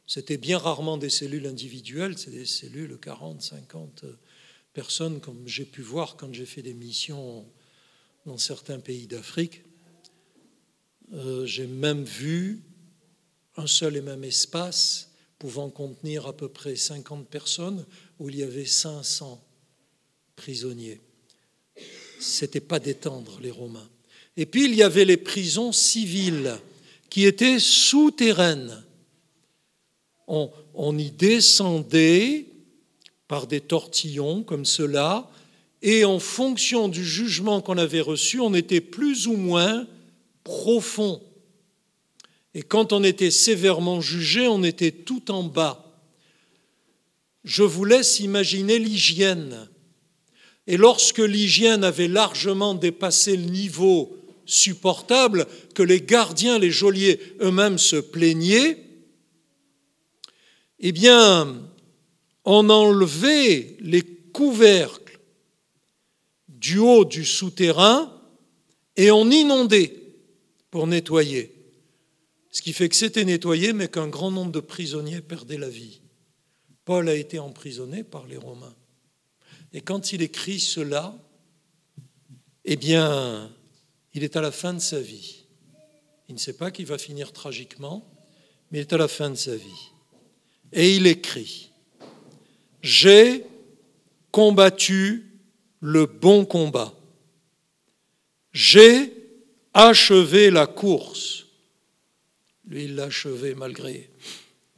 C'était bien rarement des cellules individuelles, c'est des cellules 40, 50 personnes, comme j'ai pu voir quand j'ai fait des missions dans certains pays d'Afrique. Euh, j'ai même vu un seul et même espace pouvant contenir à peu près 50 personnes où il y avait 500 prisonniers. C'était pas détendre les Romains. Et puis il y avait les prisons civiles qui étaient souterraines. On, on y descendait par des tortillons comme cela, et en fonction du jugement qu'on avait reçu, on était plus ou moins profond. Et quand on était sévèrement jugé, on était tout en bas. Je vous laisse imaginer l'hygiène. Et lorsque l'hygiène avait largement dépassé le niveau supportable, que les gardiens, les geôliers eux-mêmes se plaignaient, eh bien, on enlevait les couvercles du haut du souterrain et on inondait pour nettoyer. Ce qui fait que c'était nettoyé, mais qu'un grand nombre de prisonniers perdaient la vie. Paul a été emprisonné par les Romains. Et quand il écrit cela, eh bien, Il est à la fin de sa vie. Il ne sait pas qu'il va finir tragiquement, mais il est à la fin de sa vie. Et il écrit, J'ai combattu le bon combat. J'ai achevé la course. Lui, il l'a achevé malgré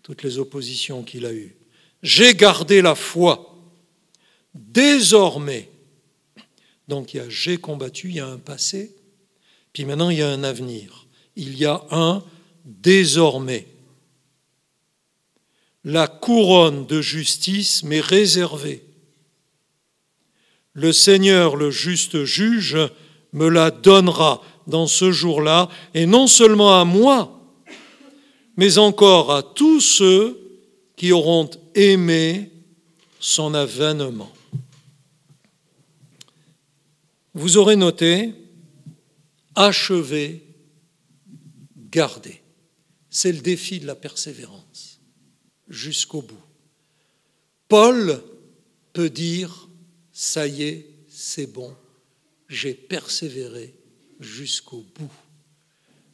toutes les oppositions qu'il a eues. J'ai gardé la foi. Désormais, donc il y a j'ai combattu, il y a un passé, maintenant il y a un avenir. Il y a un désormais. La couronne de justice m'est réservée. Le Seigneur, le juste juge, me la donnera dans ce jour-là, et non seulement à moi, mais encore à tous ceux qui auront aimé son avènement. Vous aurez noté, achever, garder. C'est le défi de la persévérance, jusqu'au bout. Paul peut dire, ça y est, c'est bon, j'ai persévéré jusqu'au bout.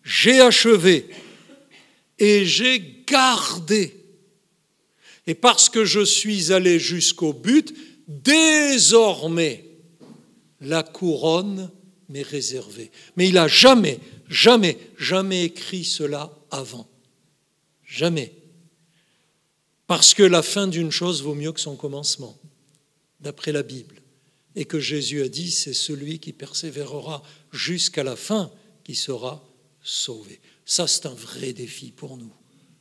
J'ai achevé et j'ai gardé. Et parce que je suis allé jusqu'au but, désormais, la couronne m'est réservée. Mais il n'a jamais, jamais, jamais écrit cela avant. Jamais. Parce que la fin d'une chose vaut mieux que son commencement, d'après la Bible et que Jésus a dit, c'est celui qui persévérera jusqu'à la fin qui sera sauvé. Ça, c'est un vrai défi pour nous,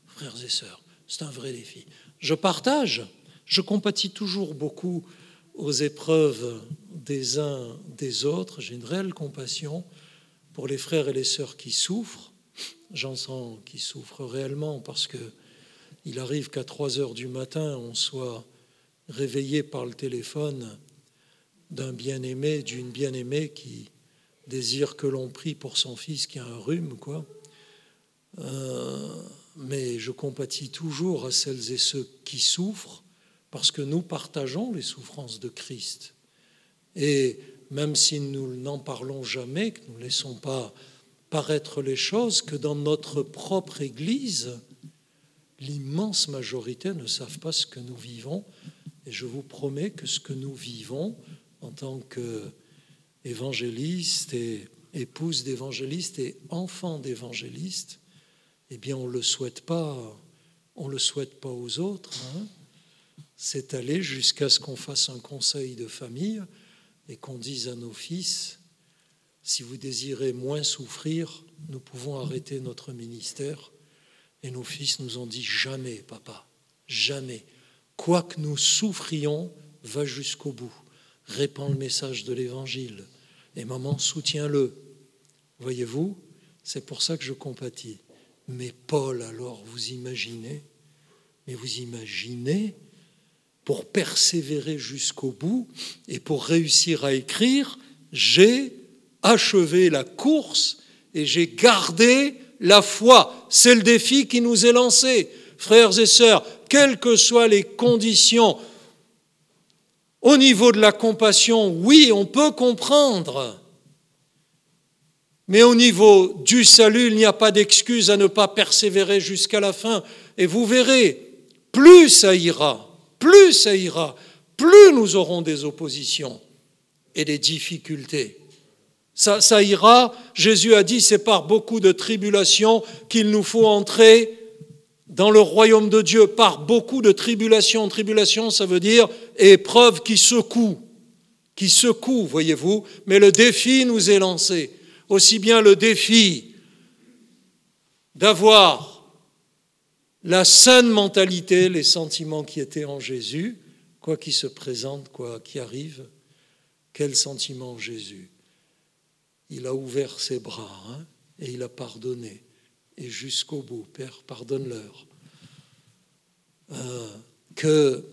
frères et sœurs. C'est un vrai défi. Je partage, je compatis toujours beaucoup aux épreuves des uns des autres. J'ai une réelle compassion pour les frères et les sœurs qui souffrent. J'en sens qui souffrent réellement parce que il arrive qu'à 3 heures du matin, on soit réveillé par le téléphone d'un bien-aimé, d'une bien-aimée qui désire que l'on prie pour son fils qui a un rhume, quoi. Euh, mais je compatis toujours à celles et ceux qui souffrent, parce que nous partageons les souffrances de Christ. Et même si nous n'en parlons jamais, que nous ne laissons pas paraître les choses, que dans notre propre Église, l'immense majorité ne savent pas ce que nous vivons. Et je vous promets que ce que nous vivons, en tant qu'évangéliste et épouse d'évangéliste et enfant d'évangéliste, eh bien, on ne le souhaite pas, le souhaite pas aux autres. Hein. C'est aller jusqu'à ce qu'on fasse un conseil de famille et qu'on dise à nos fils, si vous désirez moins souffrir, nous pouvons arrêter notre ministère. Et nos fils nous ont dit, jamais, papa, jamais. Quoi que nous souffrions, va jusqu'au bout répand le message de l'Évangile. Et maman, soutiens-le. Voyez-vous, c'est pour ça que je compatis. Mais Paul, alors, vous imaginez, mais vous imaginez, pour persévérer jusqu'au bout et pour réussir à écrire, j'ai achevé la course et j'ai gardé la foi. C'est le défi qui nous est lancé. Frères et sœurs, quelles que soient les conditions, au niveau de la compassion, oui, on peut comprendre. Mais au niveau du salut, il n'y a pas d'excuse à ne pas persévérer jusqu'à la fin. Et vous verrez, plus ça ira, plus ça ira, plus nous aurons des oppositions et des difficultés. Ça, ira, Jésus a dit, c'est par beaucoup de tribulations qu'il nous faut entrer dans le royaume de Dieu par beaucoup de tribulations. Tribulation, ça veut dire épreuve qui secoue, qui secoue, voyez-vous. Mais le défi nous est lancé. Aussi bien le défi d'avoir la saine mentalité, les sentiments qui étaient en Jésus, quoi qu'il se présente, quoi qui arrive, quel sentiment Jésus? Il a ouvert ses bras hein, et il a pardonné et jusqu'au bout. Père, pardonne-leur. Euh, que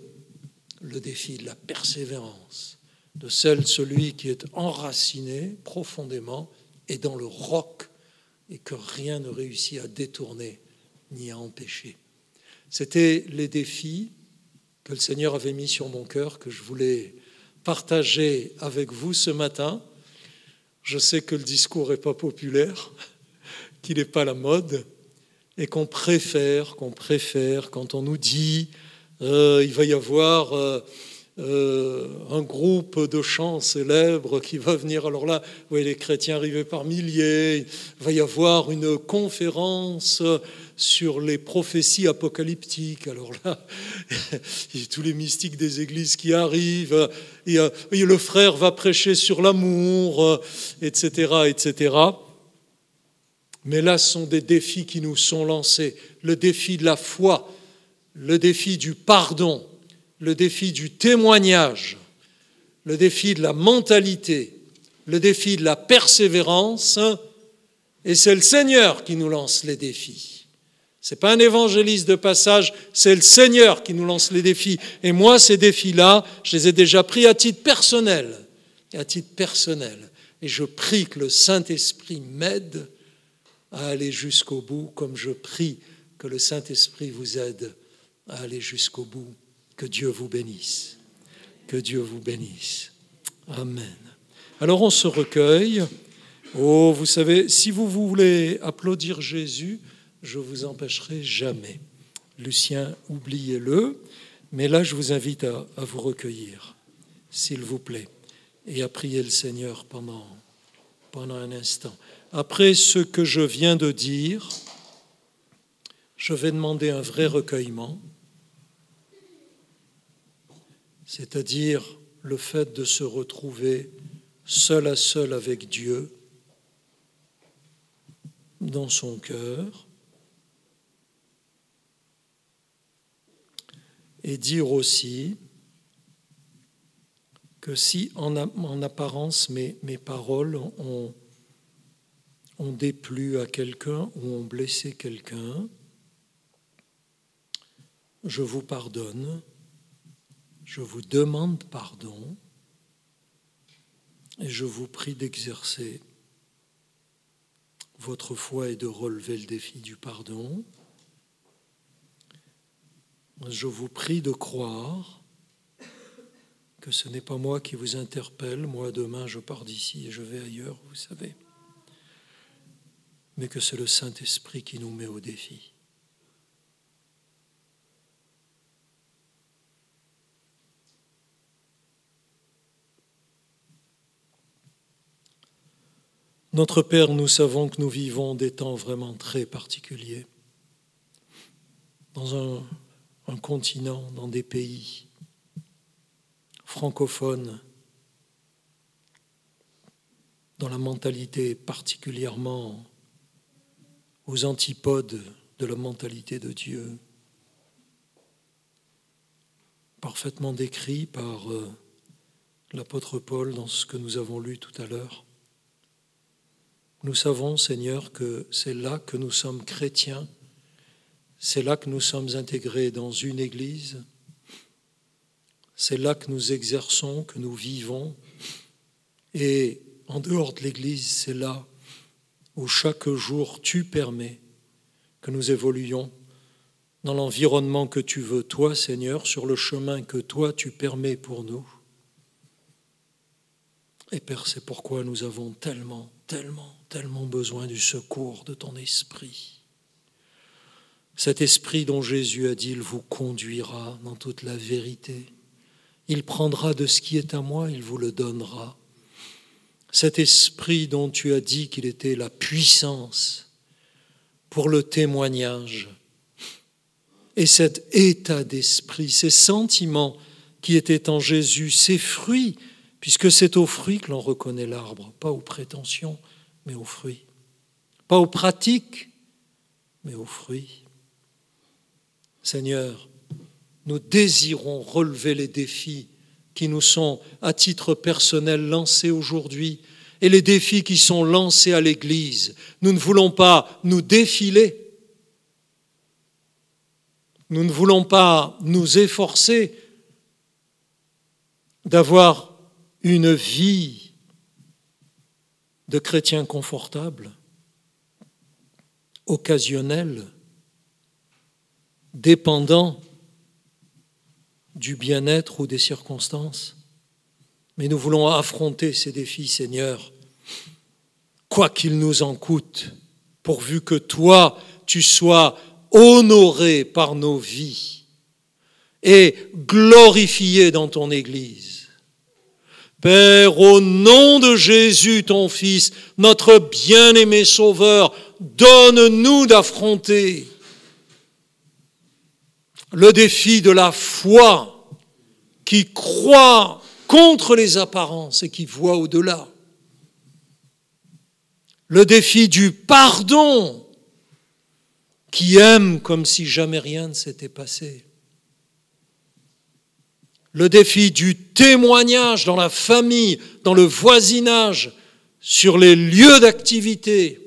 le défi de la persévérance, de celui qui est enraciné profondément et dans le roc et que rien ne réussit à détourner ni à empêcher. C'était les défis que le Seigneur avait mis sur mon cœur, que je voulais partager avec vous ce matin. Je sais que le discours n'est pas populaire, qu'il n'est pas la mode, et qu'on préfère, qu'on préfère, quand on nous dit euh, il va y avoir euh, euh, un groupe de chants célèbres qui va venir. Alors là, vous voyez les chrétiens arriver par milliers. Il va y avoir une conférence sur les prophéties apocalyptiques. Alors là, il y a tous les mystiques des églises qui arrivent. Et, le frère va prêcher sur l'amour, etc., etc. Mais là, ce sont des défis qui nous sont lancés. Le défi de la foi, le défi du pardon, le défi du témoignage, le défi de la mentalité, le défi de la persévérance, et c'est le Seigneur qui nous lance les défis. Ce n'est pas un évangéliste de passage, c'est le Seigneur qui nous lance les défis. Et moi, ces défis-là, je les ai déjà pris à titre personnel. À titre personnel. Et je prie que le Saint-Esprit m'aide à aller jusqu'au bout, comme je prie que le Saint-Esprit vous aide à aller jusqu'au bout. Que Dieu vous bénisse. Que Dieu vous bénisse. Amen. Alors on se recueille. Oh, vous savez, si vous voulez applaudir Jésus, je vous empêcherai jamais. Lucien, oubliez-le. Mais là, je vous invite à, vous recueillir, s'il vous plaît, et à prier le Seigneur pendant, pendant un instant. Après ce que je viens de dire, je vais demander un vrai recueillement c'est-à-dire le fait de se retrouver seul à seul avec Dieu dans son cœur et dire aussi que si en, apparence mes, paroles ont déplu à quelqu'un ou ont blessé quelqu'un, je vous pardonne je vous demande pardon et je vous prie d'exercer votre foi et de relever le défi du pardon. Je vous prie de croire que ce n'est pas moi qui vous interpelle, moi demain je pars d'ici et je vais ailleurs, vous savez, mais que c'est le Saint-Esprit qui nous met au défi. Notre Père, nous savons que nous vivons des temps vraiment très particuliers, dans un, continent, dans des pays francophones, dans la mentalité particulièrement aux antipodes de la mentalité de Dieu, parfaitement décrit par euh, l'apôtre Paul dans ce que nous avons lu tout à l'heure. Nous savons, Seigneur, que c'est là que nous sommes chrétiens, c'est là que nous sommes intégrés dans une Église, c'est là que nous exerçons, que nous vivons, et en dehors de l'Église, c'est là où chaque jour tu permets que nous évoluions dans l'environnement que tu veux, toi Seigneur, sur le chemin que toi tu permets pour nous. Et Père, c'est pourquoi nous avons tellement, tellement, tellement besoin du secours de ton esprit. Cet esprit dont Jésus a dit, il vous conduira dans toute la vérité. Il prendra de ce qui est à moi, il vous le donnera. Cet esprit dont tu as dit qu'il était la puissance pour le témoignage. Et cet état d'esprit, ces sentiments qui étaient en Jésus, ces fruits puisque c'est aux fruits que l'on reconnaît l'arbre, pas aux prétentions, mais aux fruits. Pas aux pratiques, mais aux fruits. Seigneur, nous désirons relever les défis qui nous sont, à titre personnel, lancés aujourd'hui et les défis qui sont lancés à l'Église. Nous ne voulons pas nous défiler. Nous ne voulons pas nous efforcer d'avoir une vie de chrétien confortable, occasionnel, dépendant du bien-être ou des circonstances. Mais nous voulons affronter ces défis, Seigneur, quoi qu'il nous en coûte, pourvu que toi, tu sois honoré par nos vies et glorifié dans ton Église. Père, au nom de Jésus, ton Fils, notre bien-aimé Sauveur, donne-nous d'affronter le défi de la foi qui croit contre les apparences et qui voit au-delà. Le défi du pardon qui aime comme si jamais rien ne s'était passé. Le défi du témoignage dans la famille, dans le voisinage, sur les lieux d'activité,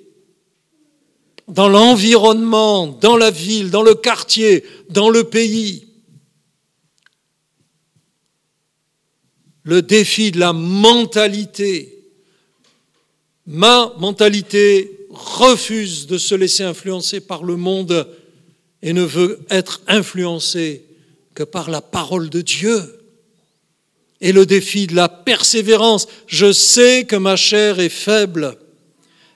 dans l'environnement, dans la ville, dans le quartier, dans le pays. Le défi de la mentalité. Ma mentalité refuse de se laisser influencer par le monde et ne veut être influencé que par la parole de Dieu. Et le défi de la persévérance. Je sais que ma chair est faible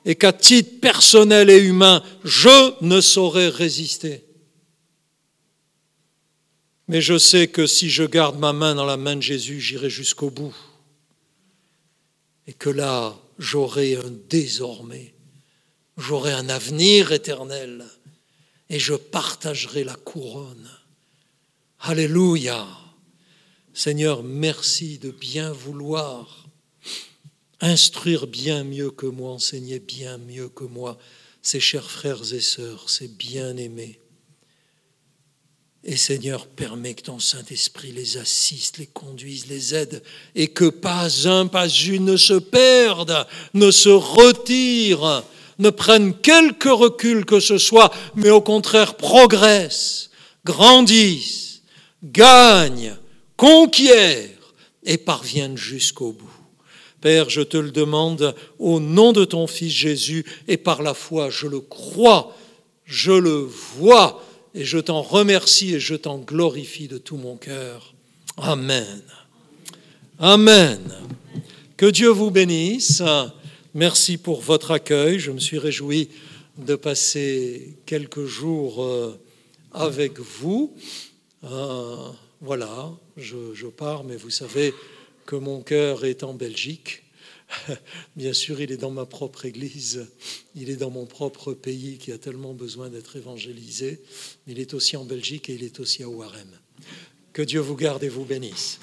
et qu'à titre personnel et humain, je ne saurais résister. Mais je sais que si je garde ma main dans la main de Jésus, j'irai jusqu'au bout. Et que là, j'aurai un désormais j'aurai un avenir éternel et je partagerai la couronne. Alléluia. Seigneur, merci de bien vouloir instruire bien mieux que moi, enseigner bien mieux que moi ces chers frères et sœurs, ces bien-aimés. Et Seigneur, permets que ton Saint-Esprit les assiste, les conduise, les aide, et que pas un, pas une ne se perde, ne se retire, ne prennent quelque recul que ce soit, mais au contraire progressent, grandissent, gagnent, conquièrent et parviennent jusqu'au bout. Père, je te le demande au nom de ton Fils Jésus et par la foi, je le crois, je le vois et je t'en remercie et je t'en glorifie de tout mon cœur. Amen. Amen. Que Dieu vous bénisse. Merci pour votre accueil. Je me suis réjoui de passer quelques jours euh, avec vous. Euh, voilà, je, pars, mais vous savez que mon cœur est en Belgique. Bien sûr, il est dans ma propre Église, il est dans mon propre pays qui a tellement besoin d'être évangélisé, il est aussi en Belgique et il est aussi à Ouarem. Que Dieu vous garde et vous bénisse.